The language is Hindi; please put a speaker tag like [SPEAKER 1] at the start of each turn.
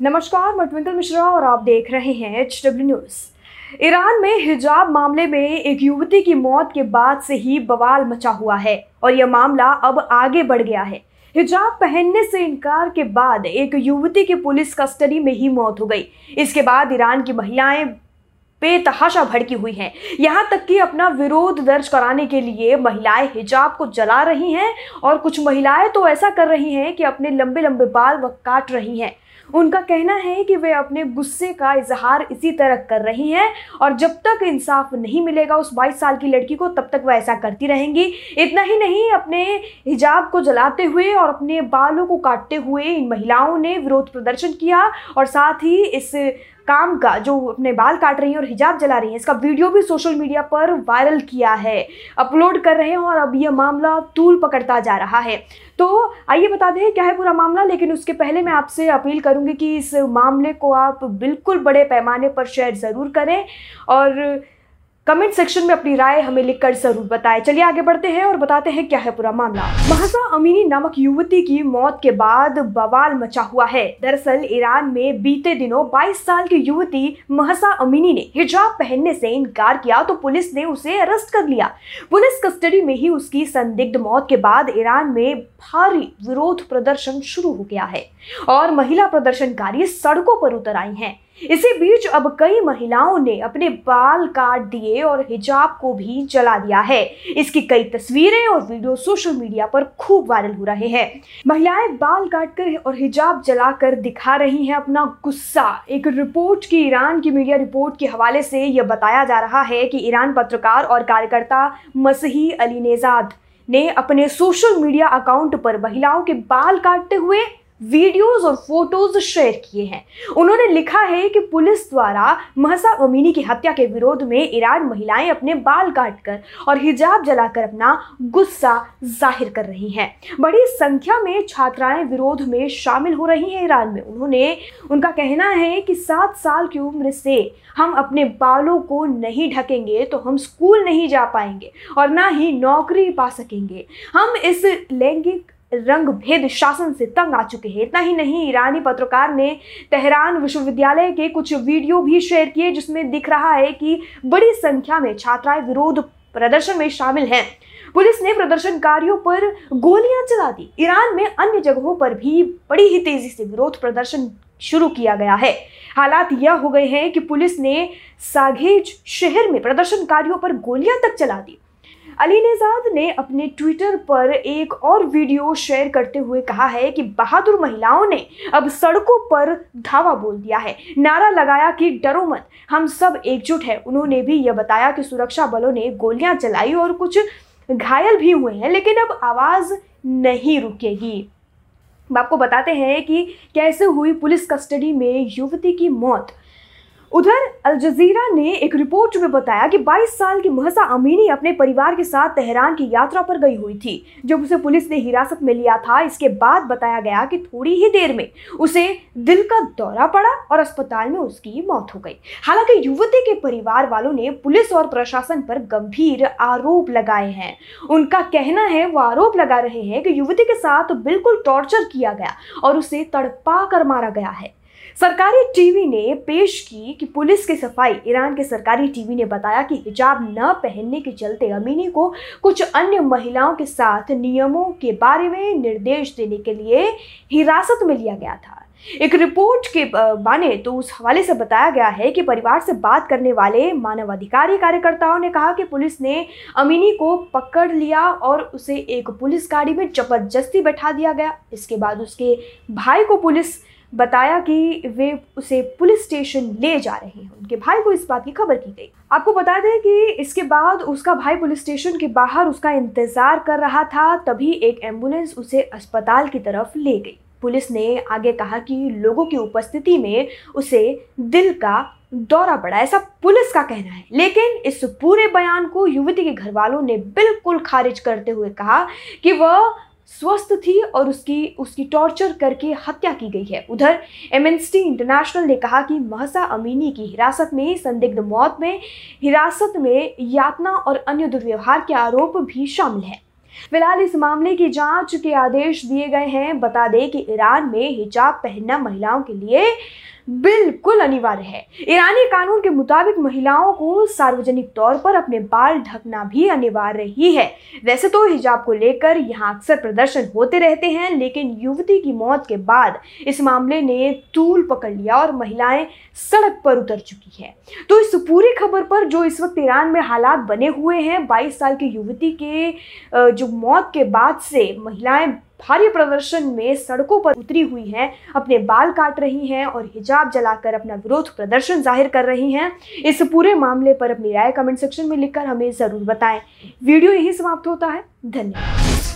[SPEAKER 1] नमस्कार, मैं ट्विंकल मिश्रा और आप देख रहे हैं एच डब्ल्यू न्यूज़ ईरान में हिजाब मामले में एक युवती की मौत के बाद से ही बवाल मचा हुआ है और यह मामला अब आगे बढ़ गया है। हिजाब पहनने से इनकार के बाद एक युवती की पुलिस कस्टडी में ही मौत हो गई। इसके बाद ईरान की महिलाएँ बेतहाशा भड़की हुई हैं। यहाँ तक कि अपना विरोध दर्ज कराने के लिए महिलाएँ हिजाब को जला रही हैं और कुछ महिलाएँ तो ऐसा कर रही हैं कि अपने लंबे लंबे बाल व काट रही हैं। उनका कहना है कि वे अपने गुस्से का इजहार इसी तरह कर रही हैं और जब तक इंसाफ नहीं मिलेगा उस 22 साल की लड़की को, तब तक वह ऐसा करती रहेंगी। इतना ही नहीं, अपने हिजाब को जलाते हुए और अपने बालों को काटते हुए इन महिलाओं ने विरोध प्रदर्शन किया और साथ ही इस काम का, जो अपने बाल काट रही हैं और हिजाब जला रही हैं, इसका वीडियो भी सोशल मीडिया पर वायरल किया है। अपलोड कर रहे हैं और अब यह मामला तूल पकड़ता जा रहा है। तो आइए बता दें, क्या है पूरा मामला? लेकिन उसके पहले मैं आपसे अपील करूँगी कि इस मामले को आप बिल्कुल बड़े पैमाने पर शेयर ज़रूर करें और कमेंट सेक्शन में अपनी राय हमें लिखकर ज़रूर बताएँ। चलिए आगे बढ़ते हैं और बताते हैं क्या है पूरा मामला। महसा अमीनी नामक युवती की मौत के बाद बवाल मचा हुआ है। दरअसल ईरान में बीते दिनों 22 साल की युवती महसा अमीनी ने हिजाब पहनने से इनकार किया तो पुलिस ने उसे अरेस्ट कर लिया। पुलिस कस्टडी में ही उसकी संदिग्ध मौत के बाद ईरान में भारी विरोध प्रदर्शन शुरू हो गया है और महिला प्रदर्शनकारी सड़कों पर उतर आई हैं। इसी बीच अब कई महिलाओं ने अपने बाल काट दिए और हिजाब को भी जला दिया है। इसकी कई तस्वीरें और वीडियो सोशल मीडिया पर खूब वायरल हो रहे हैं। महिलाएँ बाल काटकर और हिजाब जलाकर दिखा रही हैं अपना गुस्सा। एक रिपोर्ट की ईरान की मीडिया रिपोर्ट के हवाले से यह बताया जा रहा है कि ईरान पत्रकार और कार्यकर्ता मसही अली नेजाद ने अपने सोशल मीडिया अकाउंट पर महिलाओं के बाल काटते हुए वीडियोस और फ़ोटोज़ शेयर किए हैं। उन्होंने लिखा है कि पुलिस द्वारा महसा अमीनी की हत्या के विरोध में ईरान महिलाएँ अपने बाल काटकर और हिजाब जलाकर अपना गुस्सा ज़ाहिर कर रही हैं। बड़ी संख्या में छात्राएँ विरोध में शामिल हो रही हैं ईरान में। उन्होंने, उनका कहना है कि सात साल की उम्र से हम अपने बालों को नहीं ढकेंगे तो हम स्कूल नहीं जा पाएँगे और ना ही नौकरी पा सकेंगे। हम इस लैंगिक रंग भेद शासन से तंग आ चुके हैं। इतना ही नहीं, ईरानी पत्रकार ने तेहरान विश्वविद्यालय के कुछ वीडियो भी शेयर किए, जिसमें दिख रहा है कि बड़ी संख्या में छात्राएँ विरोध प्रदर्शन में शामिल हैं। पुलिस ने प्रदर्शनकारियों पर गोलियाँ चला दी। ईरान में अन्य जगहों पर भी बड़ी ही तेज़ी से विरोध प्रदर्शन शुरू किया गया है। हालात यह हो गए हैं कि पुलिस ने साघेज शहर में प्रदर्शनकारियों पर गोलियाँ तक चला दी। अली नेजाद ने अपने ट्विटर पर एक और वीडियो शेयर करते हुए कहा है कि बहादुर महिलाओं ने अब सड़कों पर धावा बोल दिया है। नारा लगाया कि डरो मत, हम सब एकजुट है। उन्होंने भी यह बताया कि सुरक्षा बलों ने गोलियाँ चलाई और कुछ घायल भी हुए हैं, लेकिन अब आवाज़ नहीं रुकेगी। आपको बताते हैं कि कैसे हुई पुलिस कस्टडी में युवती की मौत। उधर अल जजीरा ने एक रिपोर्ट में बताया कि 22 साल की महसा अमीनी अपने परिवार के साथ तेहरान की यात्रा पर गई हुई थी। जब उसे पुलिस ने हिरासत में लिया था, इसके बाद बताया गया कि थोड़ी ही देर में उसे दिल का दौरा पड़ा और अस्पताल में उसकी मौत हो गई। हालाँकि युवती के परिवार वालों ने पुलिस और प्रशासन पर गंभीर आरोप लगाए हैं। उनका कहना है, वो आरोप लगा रहे हैं कि युवती के साथ बिल्कुल टॉर्चर किया गया और उसे तड़पा कर मारा गया है। सरकारी टीवी ने पेश की कि पुलिस की सफ़ाई। ईरान के सरकारी टीवी ने बताया कि हिजाब न पहनने के चलते अमीनी को कुछ अन्य महिलाओं के साथ नियमों के बारे में निर्देश देने के लिए हिरासत में लिया गया था। एक रिपोर्ट के माने तो उस हवाले से बताया गया है कि परिवार से बात करने वाले मानवाधिकारी कार्यकर्ताओं ने कहा कि पुलिस ने अमीनी को पकड़ लिया और उसे एक पुलिस गाड़ी में ज़बरदस्ती बैठा दिया गया। इसके बाद उसके भाई को पुलिस बताया कि वे उसे पुलिस स्टेशन ले जा रहे हैं। उनके भाई को इस बात की खबर की गई। आपको बता दें कि इसके बाद उसका भाई पुलिस स्टेशन के बाहर उसका इंतज़ार कर रहा था, तभी एक एंबुलेंस उसे अस्पताल की तरफ़ ले गई। पुलिस ने आगे कहा कि लोगों की उपस्थिति में उसे दिल का दौरा पड़ा, ऐसा पुलिस का कहना है। लेकिन इस पूरे बयान को युवती के घर वालों ने बिल्कुल खारिज करते हुए कहा कि वह स्वस्थ थी और उसकी उसकी टॉर्चर करके हत्या की गई है। उधर एमएनस्टी इंटरनेशनल ने कहा कि महसा अमीनी की हिरासत में, संदिग्ध मौत में, हिरासत में यातना और अन्य दुर्व्यवहार के आरोप भी शामिल हैं। फ़िलहाल इस मामले की जाँच के आदेश दिए गए हैं। बता दें कि ईरान में हिजाब पहनना महिलाओं के लिए बिल्कुल अनिवार्य है। ईरानी कानून के मुताबिक महिलाओं को सार्वजनिक तौर पर अपने बाल ढकना भी अनिवार्य ही है। वैसे तो हिजाब को लेकर यहाँ अक्सर प्रदर्शन होते रहते हैं, लेकिन युवती की मौत के बाद इस मामले ने तूल पकड़ लिया और महिलाएँ सड़क पर उतर चुकी है। तो इस पूरी खबर पर जो इस वक्त ईरान में हालात बने हुए हैं 22 साल की युवती के जो मौत के बाद से महिलाएँ भारी प्रदर्शन में सड़कों पर उतरी हुई हैं, अपने बाल काट रही हैं और हिजाब जलाकर अपना विरोध प्रदर्शन ज़ाहिर कर रही हैं। इस पूरे मामले पर अपनी राय कमेंट सेक्शन में लिखकर हमें ज़रूर बताएँ। वीडियो यही समाप्त होता है। धन्यवाद।